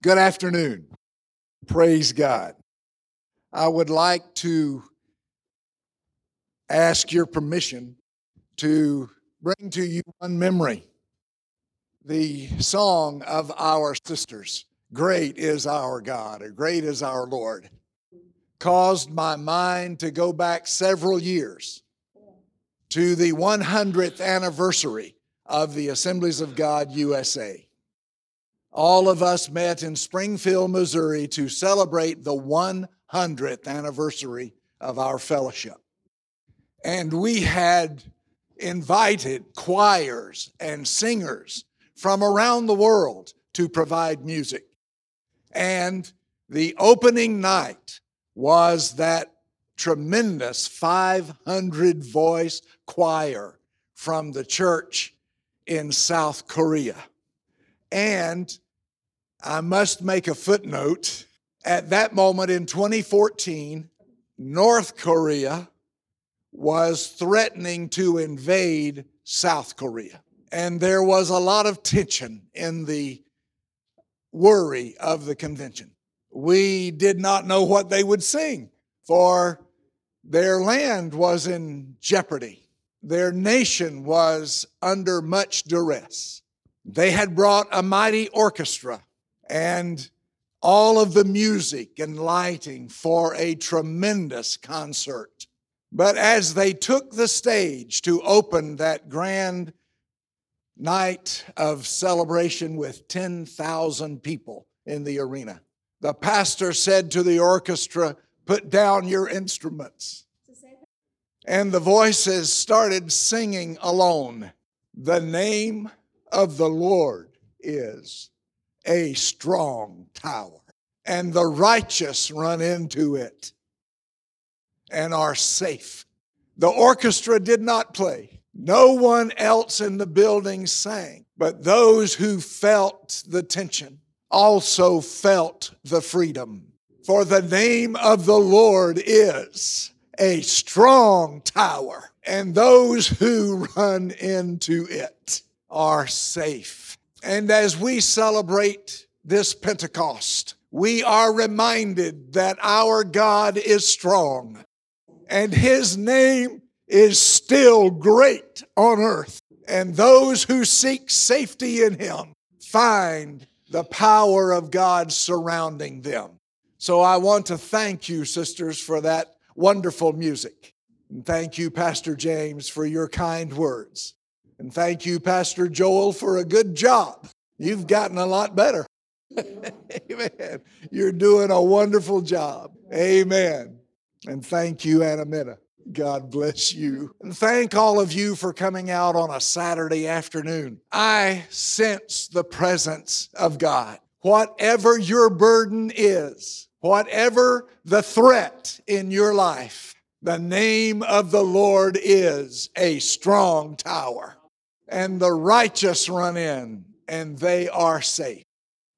Good afternoon. Praise God. I would like to ask your permission to bring to you one memory the song of our sisters, Great is Our God, or Great is Our Lord, caused my mind to go back several years to the 100th anniversary of the Assemblies of God USA all of us met in Springfield, Missouri to celebrate the 100th anniversary of our fellowship. And we had invited choirs and singers from around the world to provide music. And the opening night was that tremendous 500 voice choir from the church in South Korea. And I must make a footnote. At that moment in 2014, North Korea was threatening to invade South Korea. And there was a lot of tension in the worry of the convention. We did not know what they would sing, for their land was in jeopardy. Their nation was under much duress. They had brought a mighty orchestra and all of the music and lighting for a tremendous concert. But as they took the stage to open that grand night of celebration with 10,000 people in the arena, the pastor said to the orchestra, Put down your instruments. And the voices started singing alone. The name of the Lord is a strong tower, and the righteous run into it and are safe. The orchestra did not play. No one else in the building sang, but those who felt the tension also felt the freedom. For the name of the Lord is a strong tower, and those who run into it are safe. And as we celebrate this Pentecost, we are reminded that our God is strong and his name is still great on earth. And those who seek safety in him find the power of God surrounding them. So I want to thank you, sisters, for that wonderful music. And thank you, Pastor James, for your kind words. And thank you, Pastor Joel, for a good job. You've gotten a lot better. Amen. You're doing a wonderful job. Amen. And thank you, Anna Minna. God bless you. And thank all of you for coming out on a Saturday afternoon. I sense the presence of God. Whatever your burden is, whatever the threat in your life, the name of the Lord is a strong tower and the righteous run in and they are safe.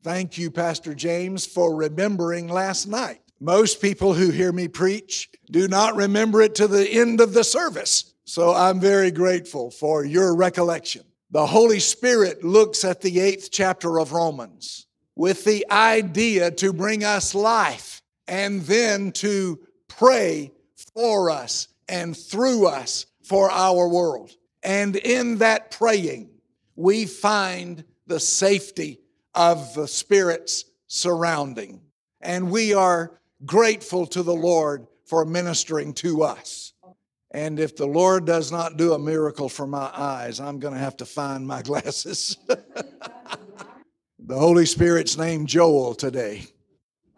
Thank you, Pastor James, for remembering last night. Most people who hear me preach do not remember it to the end of the service. So I'm very grateful for your recollection. The Holy Spirit looks at the eighth chapter of Romans with the idea to bring us life and then to pray for us and through us for our world. And in that praying, we find the safety of the Spirit's surrounding. And we are grateful to the Lord for ministering to us. And if the Lord does not do a miracle for my eyes, I'm going to have to find my glasses. the Holy Spirit's name, Joel today.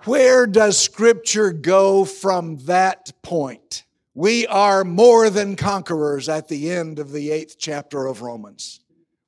Where does Scripture go from that point? We are more than conquerors at the end of the eighth chapter of Romans.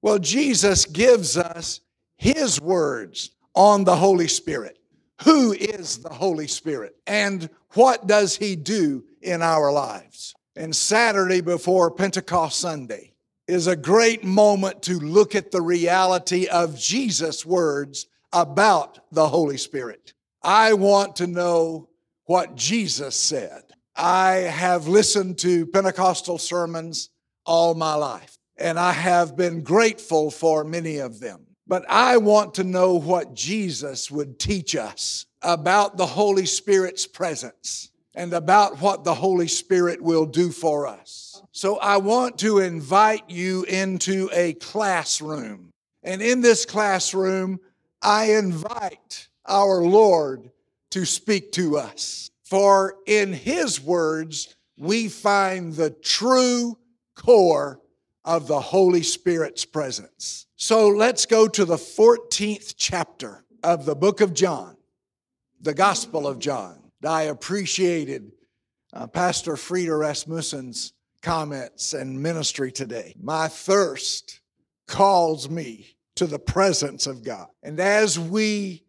Well, Jesus gives us his words on the Holy Spirit. Who is the Holy Spirit? And what does he do in our lives? And Saturday before Pentecost Sunday is a great moment to look at the reality of Jesus' words about the Holy Spirit. I want to know what Jesus said. I have listened to Pentecostal sermons all my life, and I have been grateful for many of them. But I want to know what Jesus would teach us about the Holy Spirit's presence and about what the Holy Spirit will do for us. So I want to invite you into a classroom. And in this classroom, I invite our Lord to speak to us. For in His words, we find the true core of the Holy Spirit's presence. So let's go to the 14th chapter of the book of John, the Gospel of John. I appreciated uh, Pastor Frida Rasmussen's comments and ministry today. My thirst calls me to the presence of God. And as we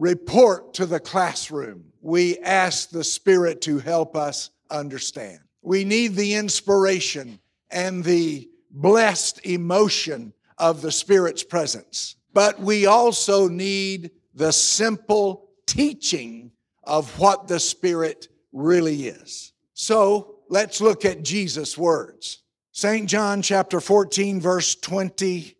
report to the classroom, we ask the Spirit to help us understand. We need the inspiration and the blessed emotion of the Spirit's presence. But we also need the simple teaching of what the Spirit really is. So let's look at Jesus' words. St. John chapter 14, verse 25.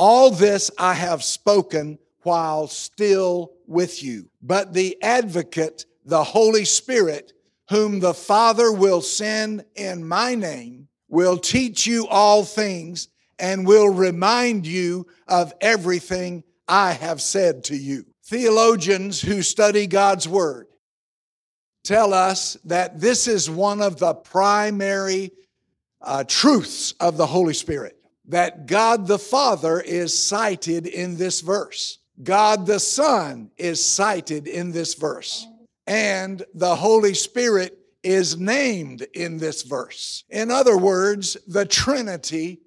All this I have spoken while still with you. But the advocate, the Holy Spirit, whom the Father will send in my name, will teach you all things and will remind you of everything I have said to you. Theologians who study God's Word tell us that this is one of the primary uh, truths of the Holy Spirit that God the Father is cited in this verse. God the Son is cited in this verse and the Holy Spirit is named in this verse. In other words, the Trinity,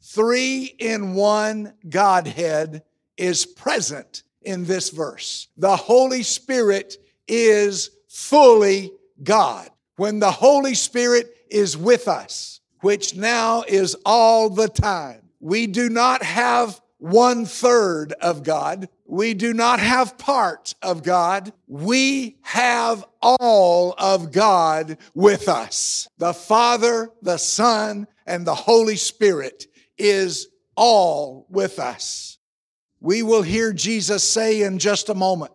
three in one Godhead, is present in this verse. The Holy Spirit is fully God. When the Holy Spirit is with us, which now is all the time, we do not have one third of God. We do not have part of God. We have all of God with us. The Father, the Son, and the Holy Spirit is all with us. We will hear Jesus say in just a moment,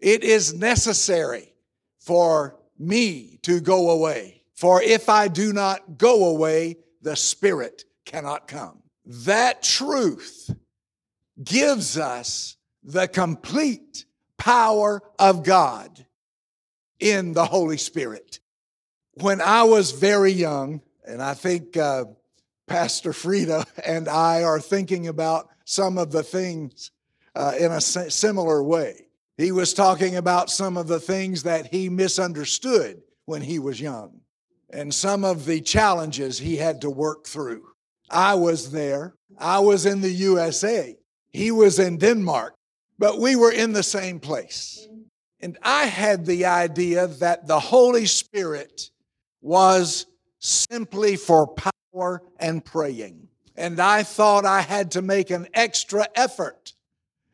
it is necessary for me to go away. For if I do not go away, the Spirit cannot come. That truth gives us the complete power of God in the Holy Spirit. When I was very young, and I think uh, Pastor Frida and I are thinking about some of the things uh, in a similar way. He was talking about some of the things that he misunderstood when he was young and some of the challenges he had to work through. I was there. I was in the USA. He was in Denmark, but we were in the same place. And I had the idea that the Holy Spirit was simply for power and praying. And I thought I had to make an extra effort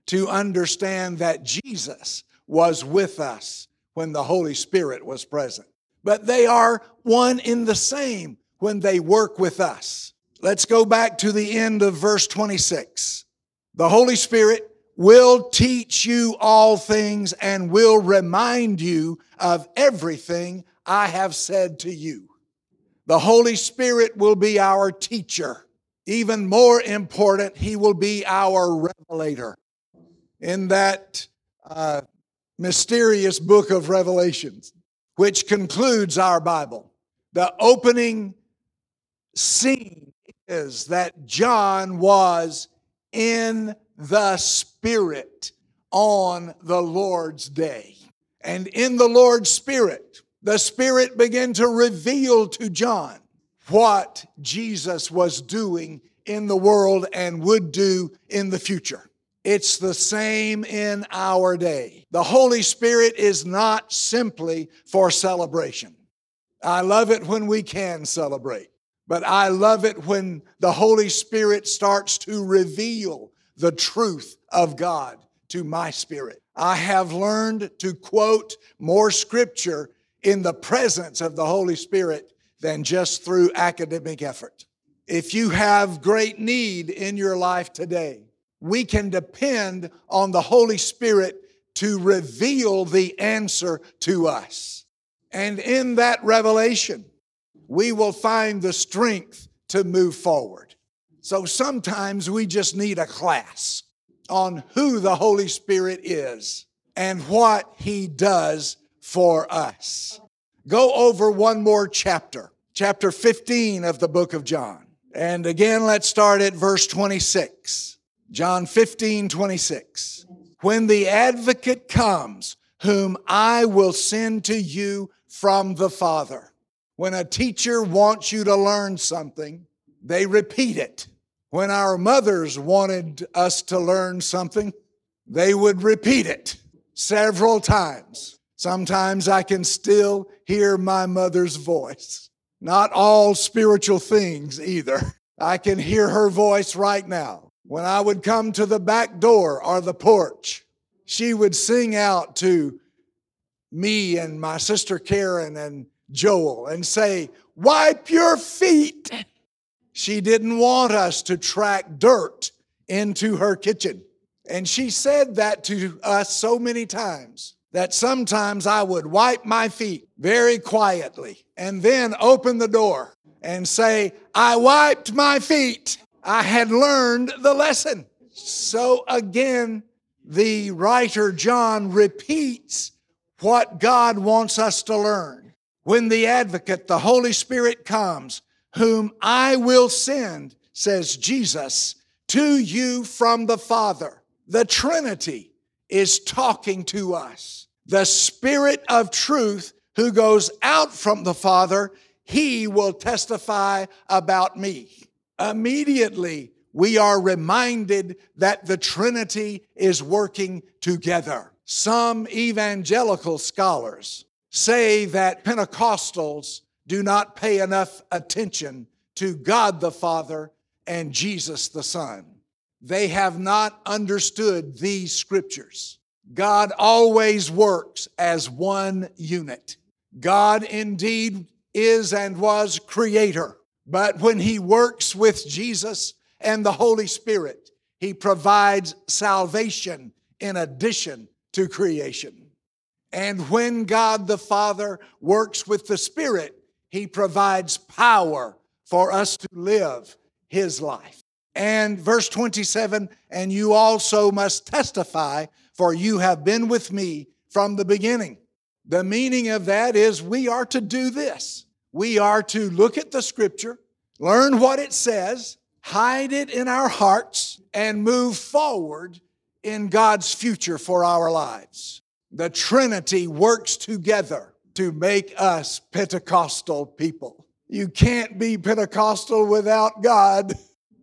to understand that Jesus was with us when the Holy Spirit was present. But they are one in the same when they work with us. Let's go back to the end of verse 26. The Holy Spirit will teach you all things and will remind you of everything I have said to you. The Holy Spirit will be our teacher. Even more important, He will be our revelator. In that uh, mysterious book of Revelations, which concludes our Bible, the opening scene is that John was in the Spirit on the Lord's day. And in the Lord's Spirit, the Spirit began to reveal to John what Jesus was doing in the world and would do in the future. It's the same in our day. The Holy Spirit is not simply for celebration. I love it when we can celebrate. But I love it when the Holy Spirit starts to reveal the truth of God to my spirit. I have learned to quote more scripture in the presence of the Holy Spirit than just through academic effort. If you have great need in your life today, we can depend on the Holy Spirit to reveal the answer to us. And in that revelation, we will find the strength to move forward. So sometimes we just need a class on who the Holy Spirit is and what He does for us. Go over one more chapter, chapter 15 of the book of John. And again, let's start at verse 26. John 15, 26. When the advocate comes, whom I will send to you from the Father. When a teacher wants you to learn something, they repeat it. When our mothers wanted us to learn something, they would repeat it several times. Sometimes I can still hear my mother's voice. Not all spiritual things either. I can hear her voice right now. When I would come to the back door or the porch, she would sing out to me and my sister Karen and Joel and say, Wipe your feet. She didn't want us to track dirt into her kitchen. And she said that to us so many times that sometimes I would wipe my feet very quietly and then open the door and say, I wiped my feet. I had learned the lesson. So again, the writer John repeats what God wants us to learn. When the advocate, the Holy Spirit comes, whom I will send, says Jesus, to you from the Father. The Trinity is talking to us. The Spirit of truth who goes out from the Father, he will testify about me. Immediately, we are reminded that the Trinity is working together. Some evangelical scholars say that Pentecostals do not pay enough attention to God the Father and Jesus the Son. They have not understood these scriptures. God always works as one unit. God indeed is and was creator, but when he works with Jesus and the Holy Spirit, he provides salvation in addition to creation. And when God the Father works with the Spirit, he provides power for us to live His life. And verse 27 and you also must testify, for you have been with me from the beginning. The meaning of that is we are to do this. We are to look at the scripture, learn what it says, hide it in our hearts, and move forward in God's future for our lives. The Trinity works together to make us Pentecostal people. You can't be Pentecostal without God.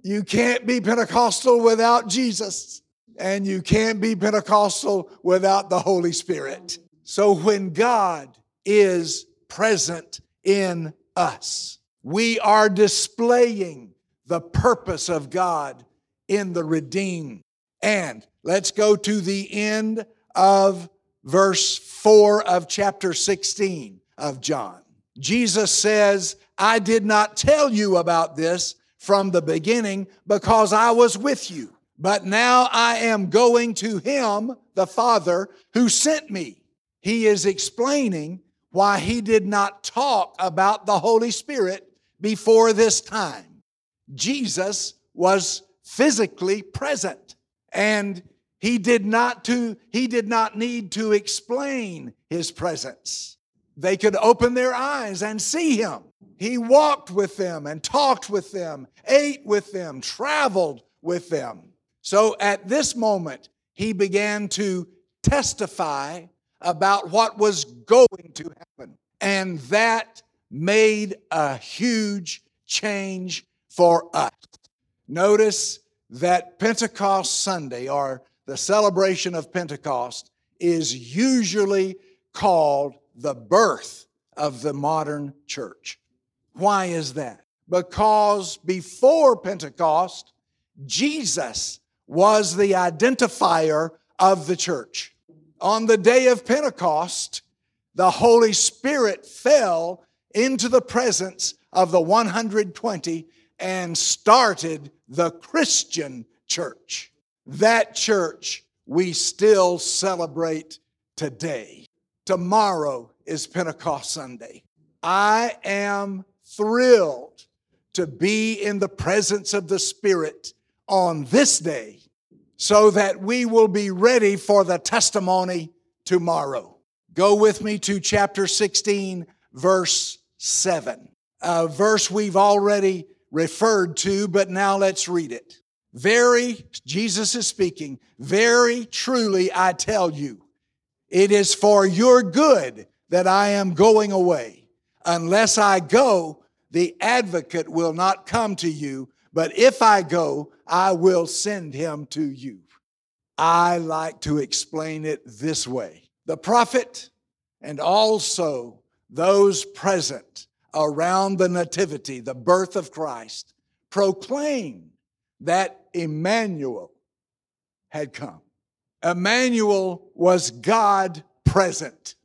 You can't be Pentecostal without Jesus. And you can't be Pentecostal without the Holy Spirit. So when God is present in us, we are displaying the purpose of God in the redeemed. And let's go to the end of verse 4 of chapter 16 of John. Jesus says, I did not tell you about this from the beginning because I was with you. But now I am going to him, the Father, who sent me. He is explaining why he did not talk about the Holy Spirit before this time. Jesus was physically present and he did not to he did not need to explain his presence. They could open their eyes and see him. He walked with them and talked with them, ate with them, traveled with them. So at this moment, he began to testify about what was going to happen. And that made a huge change for us. Notice that Pentecost Sunday, or the celebration of Pentecost is usually called the birth of the modern church. Why is that? Because before Pentecost, Jesus was the identifier of the church. On the day of Pentecost, the Holy Spirit fell into the presence of the 120 and started the Christian church. That church we still celebrate today. Tomorrow is Pentecost Sunday. I am thrilled to be in the presence of the Spirit on this day so that we will be ready for the testimony tomorrow. Go with me to chapter 16, verse 7, a verse we've already referred to, but now let's read it. Very, Jesus is speaking, very truly I tell you, it is for your good that I am going away. Unless I go, the advocate will not come to you, but if I go, I will send him to you. I like to explain it this way the prophet and also those present around the nativity, the birth of Christ, proclaimed that Emmanuel had come. Emmanuel was God present.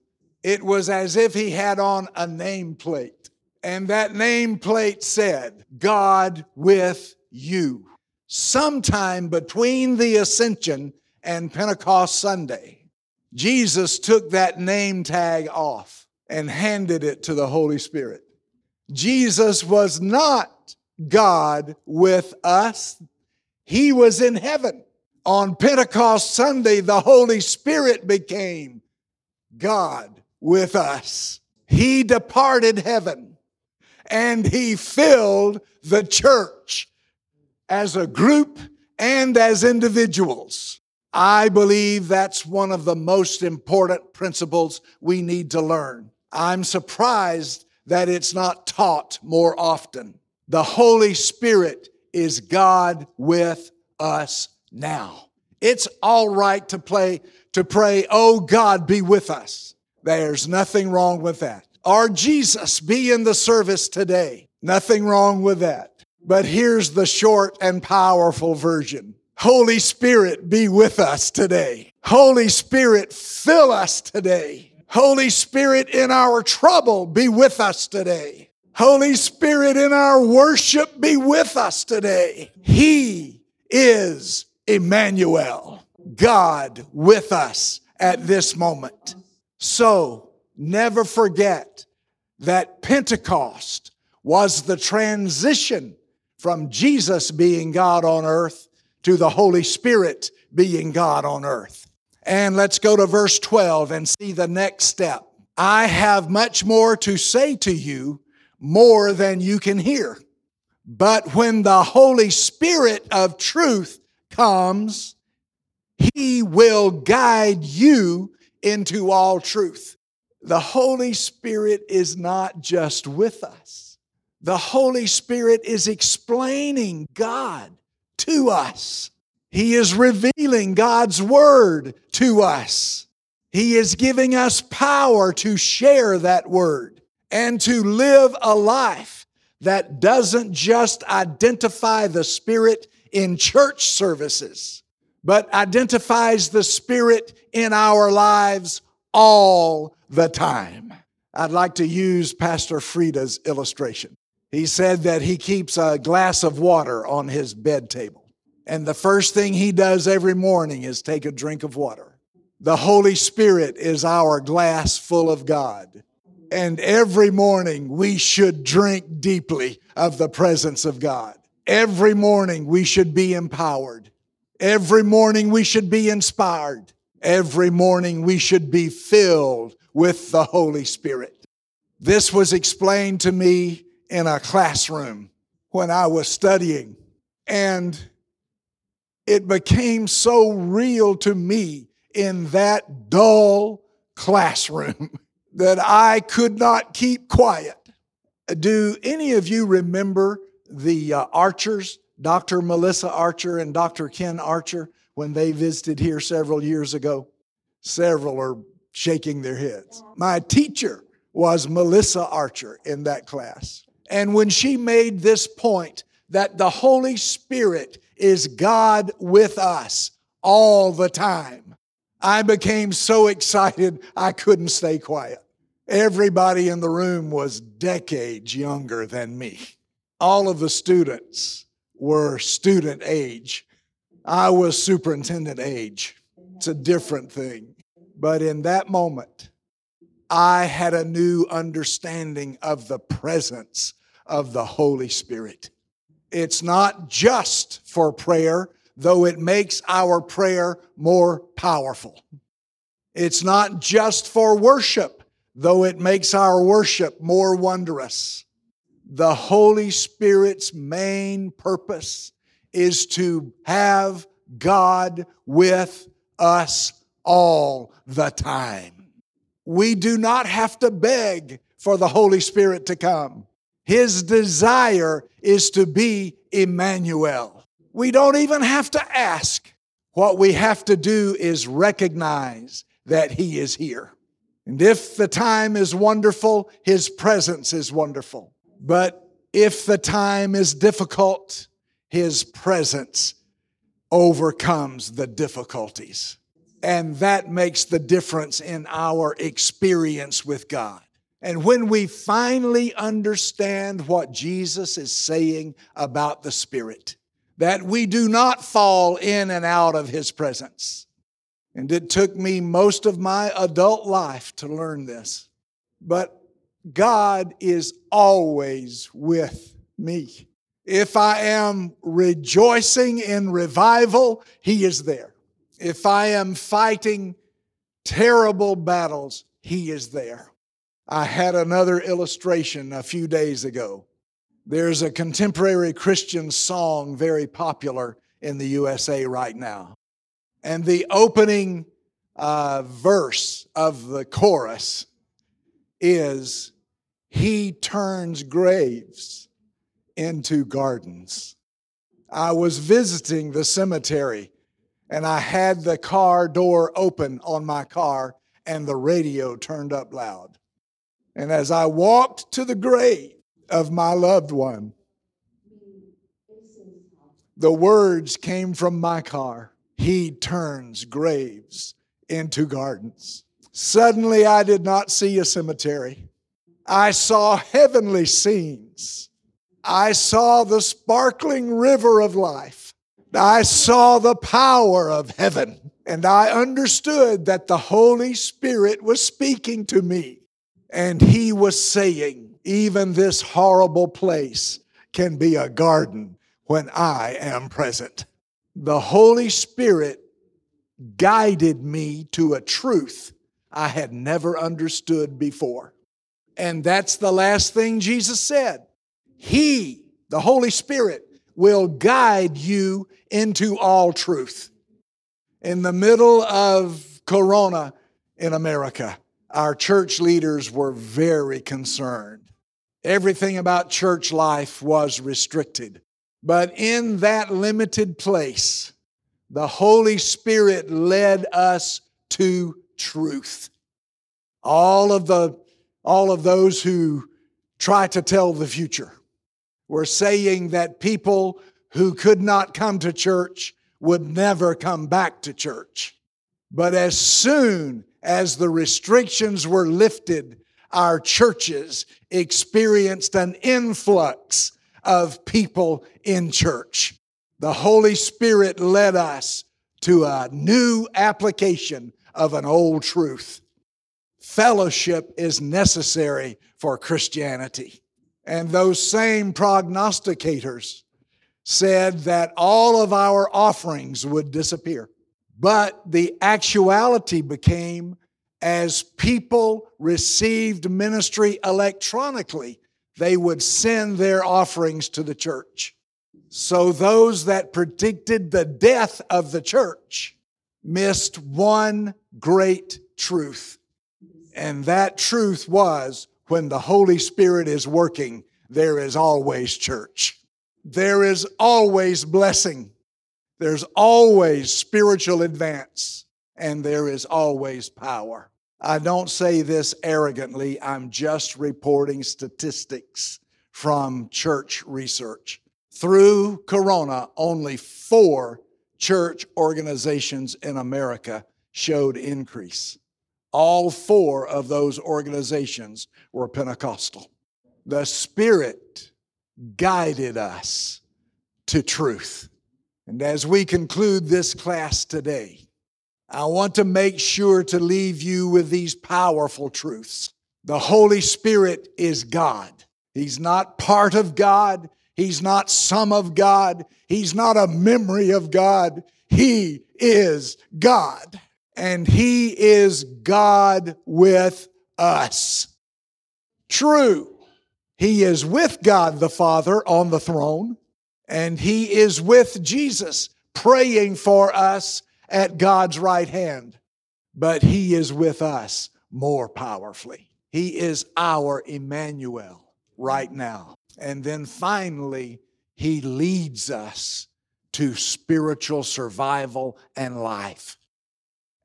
It was as if he had on a nameplate, and that nameplate said, God with you. Sometime between the ascension and Pentecost Sunday, Jesus took that name tag off and handed it to the Holy Spirit. Jesus was not God with us, He was in heaven. On Pentecost Sunday, the Holy Spirit became God with us. He departed heaven and He filled the church as a group and as individuals. I believe that's one of the most important principles we need to learn. I'm surprised that it's not taught more often. The Holy Spirit is God with us now. It's all right to play, to pray, oh God, be with us. There's nothing wrong with that. Or Jesus, be in the service today. Nothing wrong with that. But here's the short and powerful version. Holy Spirit, be with us today. Holy Spirit, fill us today. Holy Spirit, in our trouble, be with us today. Holy Spirit, in our worship, be with us today. He is Emmanuel, God with us at this moment. So never forget that Pentecost was the transition from Jesus being God on earth to the Holy Spirit being God on earth. And let's go to verse 12 and see the next step. I have much more to say to you, more than you can hear. But when the Holy Spirit of truth comes, he will guide you into all truth. The Holy Spirit is not just with us. The Holy Spirit is explaining God to us. He is revealing God's word to us. He is giving us power to share that word and to live a life that doesn't just identify the Spirit in church services, but identifies the Spirit in our lives all the time. I'd like to use Pastor Frieda's illustration. He said that he keeps a glass of water on his bed table. And the first thing he does every morning is take a drink of water. The Holy Spirit is our glass full of God. And every morning we should drink deeply of the presence of God. Every morning we should be empowered. Every morning we should be inspired. Every morning we should be filled with the Holy Spirit. This was explained to me in a classroom when I was studying, and it became so real to me in that dull classroom that I could not keep quiet. Do any of you remember the uh, Archers, Dr. Melissa Archer and Dr. Ken Archer, when they visited here several years ago? Several are shaking their heads. My teacher was Melissa Archer in that class. And when she made this point that the Holy Spirit is God with us all the time, I became so excited I couldn't stay quiet. Everybody in the room was decades younger than me. all of the students were student age. I was superintendent age. It's a different thing. But in that moment, I had a new understanding of the presence of the Holy Spirit. It's not just for prayer, though it makes our prayer more powerful. It's not just for worship, though it makes our worship more wondrous. The Holy Spirit's main purpose is to have God with us all the time. We do not have to beg for the Holy Spirit to come. His desire is to be Emmanuel. We don't even have to ask. What we have to do is recognize that He is here. And if the time is wonderful, His presence is wonderful. But if the time is difficult, His presence overcomes the difficulties. And that makes the difference in our experience with God. And when we finally understand what Jesus is saying about the Spirit, that we do not fall in and out of His presence. And it took me most of my adult life to learn this. But God is always with me. If I am rejoicing in revival, He is there. If I am fighting terrible battles, He is there. I had another illustration a few days ago. There's a contemporary Christian song very popular in the USA right now. And the opening uh, verse of the chorus is He turns graves into gardens. I was visiting the cemetery and I had the car door open on my car and the radio turned up loud. And as I walked to the grave of my loved one, the words came from my car He turns graves into gardens. Suddenly, I did not see a cemetery. I saw heavenly scenes. I saw the sparkling river of life. I saw the power of heaven. And I understood that the Holy Spirit was speaking to me. And He was saying, even this horrible place can be a garden when I am present. The Holy Spirit guided me to a truth I had never understood before. And that's the last thing Jesus said. He, the Holy Spirit, will guide you into all truth. In the middle of Corona in America, our church leaders were very concerned. Everything about church life was restricted. But in that limited place, the Holy Spirit led us to truth. All of the all of those who try to tell the future were saying that people who could not come to church would never come back to church. But as soon as the restrictions were lifted, our churches experienced an influx of people in church. The Holy Spirit led us to a new application of an old truth. Fellowship is necessary for Christianity. And those same prognosticators said that all of our offerings would disappear. But the actuality became as people received ministry electronically, they would send their offerings to the church. So those that predicted the death of the church missed one great truth. And that truth was when the Holy Spirit is working, there is always church. There is always blessing. There's always spiritual advance. And there is always power. I don't say this arrogantly, I'm just reporting statistics from church research. Through Corona, only four church organizations in America showed increase. All four of those organizations were Pentecostal. The Spirit guided us to truth. And as we conclude this class today, I want to make sure to leave you with these powerful truths. The Holy Spirit is God. He's not part of God. He's not some of God. He's not a memory of God. He is God. And He is God with us. True. He is with God the Father on the throne, and He is with Jesus praying for us at God's right hand. But He is with us more powerfully. He is our Emmanuel right now. And then finally, He leads us to spiritual survival and life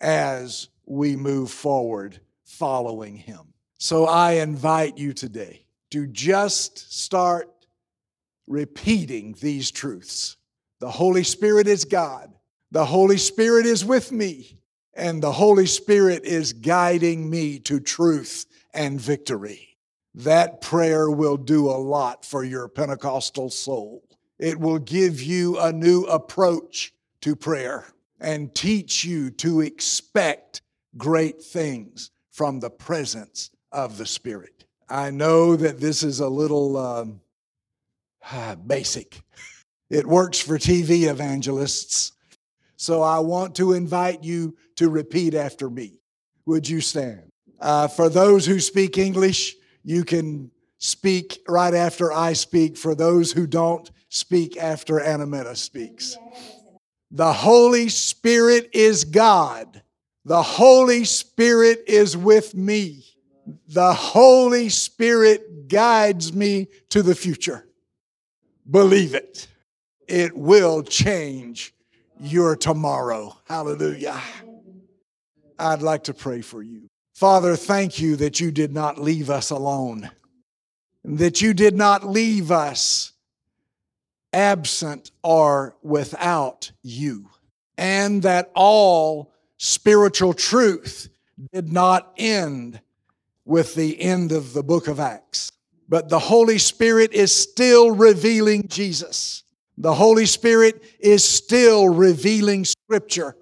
as we move forward following Him. So I invite you today to just start repeating these truths. The Holy Spirit is God. The Holy Spirit is with me. And the Holy Spirit is guiding me to truth and victory. That prayer will do a lot for your Pentecostal soul. It will give you a new approach to prayer and teach you to expect great things from the presence of the Spirit. I know that this is a little um, basic. It works for TV evangelists. So I want to invite you to repeat after me. Would you stand? Uh, for those who speak English, you can speak right after I speak. For those who don't, speak after Anameta speaks. The Holy Spirit is God. The Holy Spirit is with me the Holy Spirit guides me to the future. Believe it. It will change your tomorrow. Hallelujah. I'd like to pray for you. Father, thank you that you did not leave us alone, that you did not leave us absent or without you, and that all spiritual truth did not end with the end of the book of Acts. But the Holy Spirit is still revealing Jesus. The Holy Spirit is still revealing Scripture.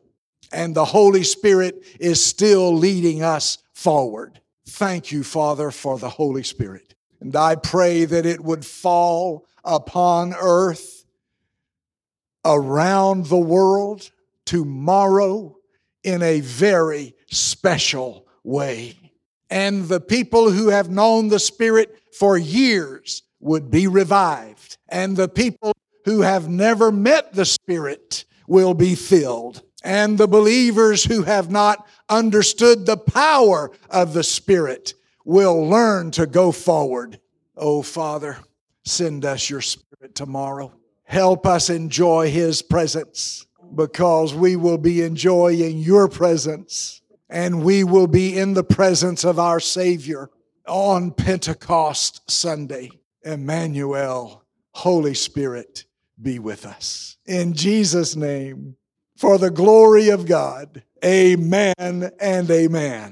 And the Holy Spirit is still leading us forward. Thank you, Father, for the Holy Spirit. And I pray that it would fall upon earth, around the world, tomorrow in a very special way and the people who have known the Spirit for years would be revived. And the people who have never met the Spirit will be filled. And the believers who have not understood the power of the Spirit will learn to go forward. Oh, Father, send us your Spirit tomorrow. Help us enjoy His presence because we will be enjoying your presence and we will be in the presence of our Savior on Pentecost Sunday. Emmanuel, Holy Spirit, be with us. In Jesus' name, for the glory of God, amen and amen.